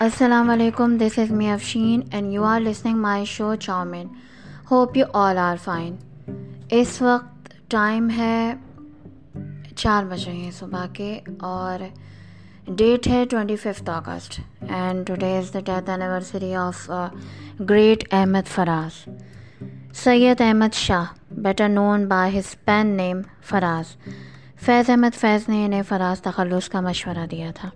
السلام علیکم this is me Afshin and you are listening my show chowmein hope you all are fine اس وقت time ہے چار بج رہے ہیں صبح کے اور ڈیٹ ہے twenty fifth August and today is the death anniversary of great Ahmad Faraz Syed Ahmad Shah better known by his pen name Faraz Faiz Ahmad Faiz نے انہیں فراز تخلص کا مشورہ دیا تھا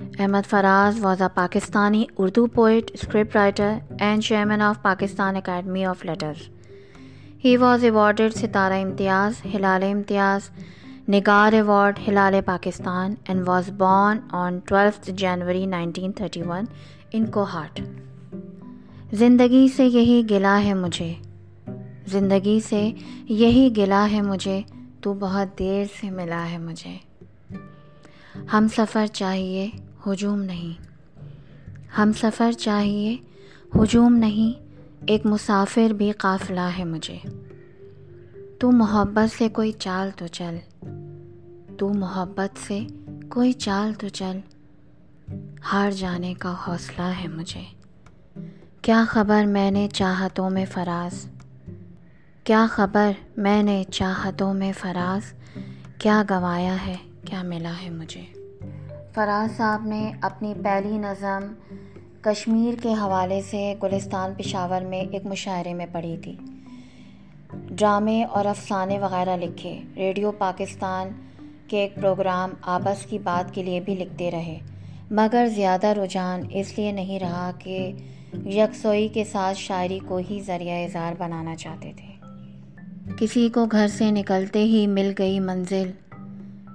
Ahmad Faraz was a Pakistani, Urdu poet script writer and chairman of Pakistan Academy of Letters he was awarded Sitara Imtiaz Hilal Imtiaz Nigar award Hilal Pakistan and was born on twelfth January nineteen thirty one ان کو heart زندگی سے یہی گلا ہے مجھے زندگی سے یہی گلا ہے مجھے تو بہت دیر سے ملا ہے مجھے ہم سفر چاہیے، ہجوم نہیں۔ ہم سفر چاہیے، ہجوم نہیں۔ ایک مسافر بھی قافلہ ہے مجھے۔ تو محبت سے کوئی چال تو چل۔ تو محبت سے کوئی چال تو چل۔ ہار جانے کا حوصلہ ہے مجھے۔ کیا خبر میں نے چاہتوں میں فراز؟ کیا خبر میں نے چاہتوں میں فراز؟ کیا گوایا ہے؟ کیا ملا ہے مجھے؟ فراز صاحب نے اپنی پہلی نظم کشمیر کے حوالے سے گلستان پشاور میں ایک مشاعرے میں پڑھی تھی۔ ڈرامے اور افسانے وغیرہ لکھے۔ ریڈیو پاکستان کے ایک پروگرام آپس کی بات کے لیے بھی لکھتے رہے۔ مگر زیادہ رجحان اس لیے نہیں رہا کہ یکسوئی کے ساتھ شاعری کو ہی ذریعہ اظہار بنانا چاہتے تھے۔ کسی کو گھر سے نکلتے ہی مل گئی منزل۔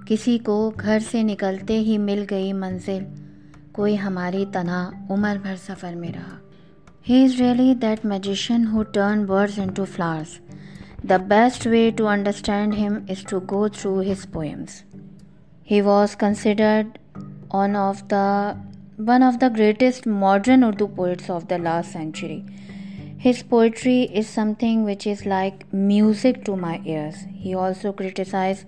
کسی کو گھر سے نکلتے ہی مل گئی منزل۔ کوئی ہماری تنہا عمر بھر سفر میں رہا۔ He is really that magician who turn birds into flowers the best way to understand him is to go through his poems he was considered on of the one of the greatest modern Urdu poets of the last century his poetry is something which is like music to my ears he also criticize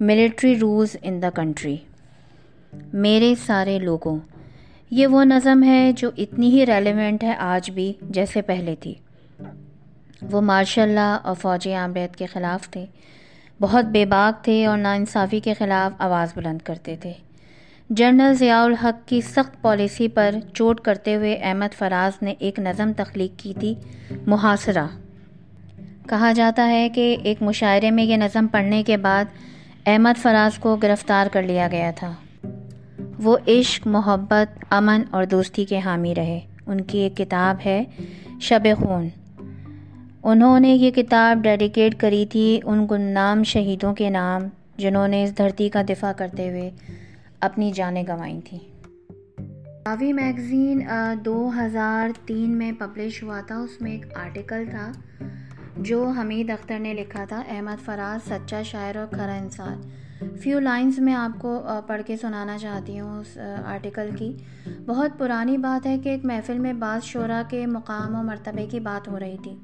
military rules in the country میرے سارے لوگوں، یہ وہ نظم ہے جو اتنی ہی relevant ہے آج بھی جیسے پہلے تھی۔ وہ ماشاء اللہ اور فوجی عامریت کے خلاف تھے۔ بہت بے باک تھے اور ناانصافی کے خلاف آواز بلند کرتے تھے۔ جنرل ضیاء الحق کی سخت پالیسی پر چوٹ کرتے ہوئے احمد فراز نے ایک نظم تخلیق کی تھی، محاصرہ۔ کہا جاتا ہے کہ ایک مشاعرے میں یہ نظم پڑھنے کے بعد احمد فراز کو گرفتار کر لیا گیا تھا۔ وہ عشق، محبت، امن اور دوستی کے حامی رہے۔ ان کی ایک کتاب ہے شب خون۔ انہوں نے یہ کتاب ڈیڈیکیٹ کری تھی ان گنام شہیدوں کے نام، جنہوں نے اس دھرتی کا دفاع کرتے ہوئے اپنی جانیں گنوائیں تھیں۔ راوی میگزین دو ہزار تین میں پبلش ہوا تھا۔ اس میں ایک آرٹیکل تھا۔ جو حمید اختر نے لکھا تھا، احمد فراز سچا شاعر اور کھرا انسان۔ فیو لائنز میں آپ کو پڑھ کے سنانا چاہتی ہوں اس آرٹیکل کی۔ بہت پرانی بات ہے کہ ایک محفل میں بعض شعراء کے مقام و مرتبے کی بات ہو رہی تھی۔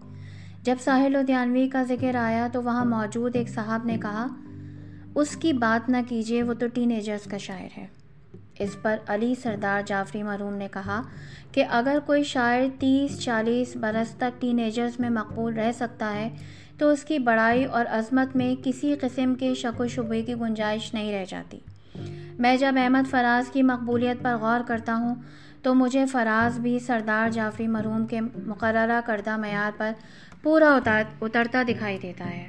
جب ساحل لدھیانوی کا ذکر آیا تو وہاں موجود ایک صاحب نے کہا، اس کی بات نہ کیجیے وہ تو ٹین ایجرز کا شاعر ہے۔ اس پر علی سردار جعفری مرحوم نے کہا کہ اگر کوئی شاعر تیس چالیس برس تک ٹین ایجرز میں مقبول رہ سکتا ہے، تو اس کی بڑائی اور عظمت میں کسی قسم کے شک و شبے کی گنجائش نہیں رہ جاتی۔ میں جب احمد فراز کی مقبولیت پر غور کرتا ہوں، تو مجھے فراز بھی سردار جعفری مرحوم کے مقررہ کردہ معیار پر پورا اترتا دکھائی دیتا ہے۔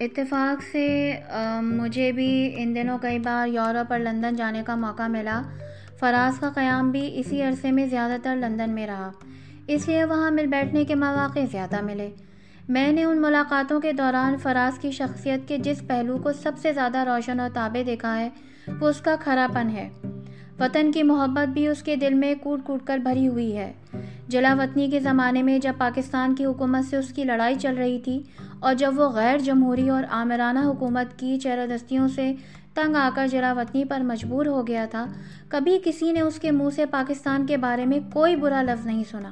اتفاق سے مجھے بھی ان دنوں کئی بار یورپ اور لندن جانے کا موقع ملا۔ فراز کا قیام بھی اسی عرصے میں زیادہ تر لندن میں رہا۔ اس لیے وہاں مل بیٹھنے کے مواقع زیادہ ملے۔ میں نے ان ملاقاتوں کے دوران فراز کی شخصیت کے جس پہلو کو سب سے زیادہ روشن اور تابع دیکھا ہے، وہ اس کا کھرا پن ہے۔ وطن کی محبت بھی اس کے دل میں کوٹ کوٹ کر بھری ہوئی ہے۔ جلا وطنی کے زمانے میں جب پاکستان کی حکومت سے اس کی لڑائی چل رہی تھی اور جب وہ غیر جمہوری اور آمرانہ حکومت کی چہرہ سے تنگ آ کر جلا وطنی پر مجبور ہو گیا تھا، کبھی کسی نے اس کے منہ سے پاکستان کے بارے میں کوئی برا لفظ نہیں سنا۔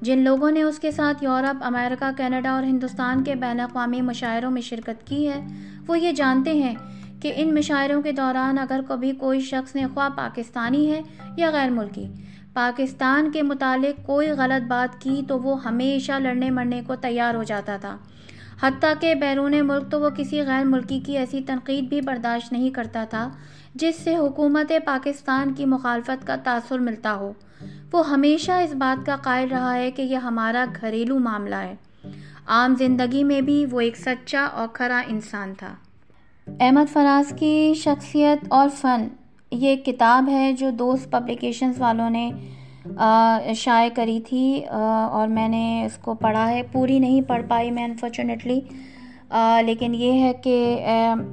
جن لوگوں نے اس کے ساتھ یورپ، امریکہ، کینیڈا اور ہندوستان کے بین الاقوامی مشاعروں میں شرکت کی ہے، وہ یہ جانتے ہیں کہ ان مشاعروں کے دوران اگر کبھی کوئی شخص نے خواہ پاکستانی ہے یا غیر ملکی پاکستان کے متعلق کوئی غلط بات کی تو وہ ہمیشہ لڑنے مرنے کو تیار ہو جاتا تھا۔ حتیٰ کہ بیرون ملک تو وہ کسی غیر ملکی کی ایسی تنقید بھی برداشت نہیں کرتا تھا جس سے حکومت پاکستان کی مخالفت کا تاثر ملتا ہو۔ وہ ہمیشہ اس بات کا قائل رہا ہے کہ یہ ہمارا گھریلو معاملہ ہے۔ عام زندگی میں بھی وہ ایک سچا اور کھرا انسان تھا۔ احمد فراز کی شخصیت اور فن۔ یہ ایک کتاب ہے جو دوست پبلیکیشنز والوں نے شائع کری تھی اور میں نے اس کو پڑھا ہے۔ پوری نہیں پڑھ پائی میں انفارچونیٹلی لیکن یہ ہے کہ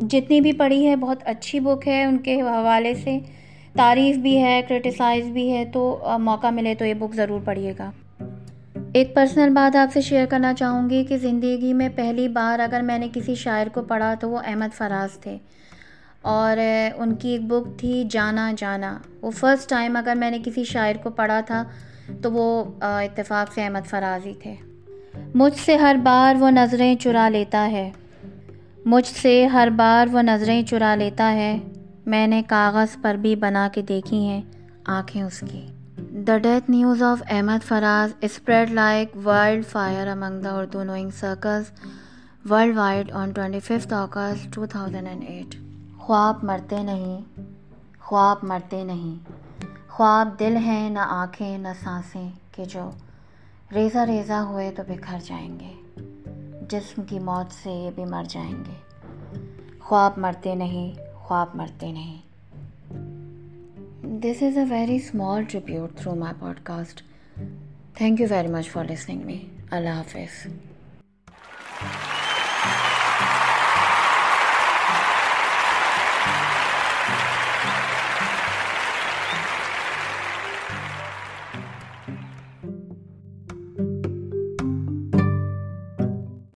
جتنی بھی پڑھی ہے، بہت اچھی بک ہے ان کے حوالے سے۔ تعریف بھی ہے کرٹیسائز بھی ہے، تو موقع ملے تو یہ بک ضرور پڑھیے گا۔ ایک پرسنل بات آپ سے شیئر کرنا چاہوں گی کہ زندگی میں پہلی بار اگر میں نے کسی شاعر کو پڑھا تو وہ احمد فراز تھے۔ اور ان کی ایک بک تھی جانا جانا۔ وہ فرسٹ ٹائم اگر میں نے کسی شاعر کو پڑھا تھا، تو وہ اتفاق سے احمد فراز ہی تھے۔ مجھ سے ہر بار وہ نظریں چرا لیتا ہے۔ مجھ سے ہر بار وہ نظریں چرا لیتا ہے۔ میں نے کاغذ پر بھی بنا کے دیکھی ہیں آنکھیں اس کی۔ The death news of Ahmad Faraz spread like wildfire among the Urdu knowing circles worldwide on twenty fifth August two thousand and eight خواب مرتے نہیں، خواب مرتے نہیں۔ خواب دل ہیں، نہ آنکھیں، نہ سانسیں، کہ جو ریزہ ریزہ ہوئے تو بکھر جائیں گے۔ جسم کی موت سے یہ بھی مر جائیں گے۔ خواب مرتے نہیں، خواب مرتے نہیں۔ This is a very small tribute through my podcast thank you very much for listening me اللہ حافظ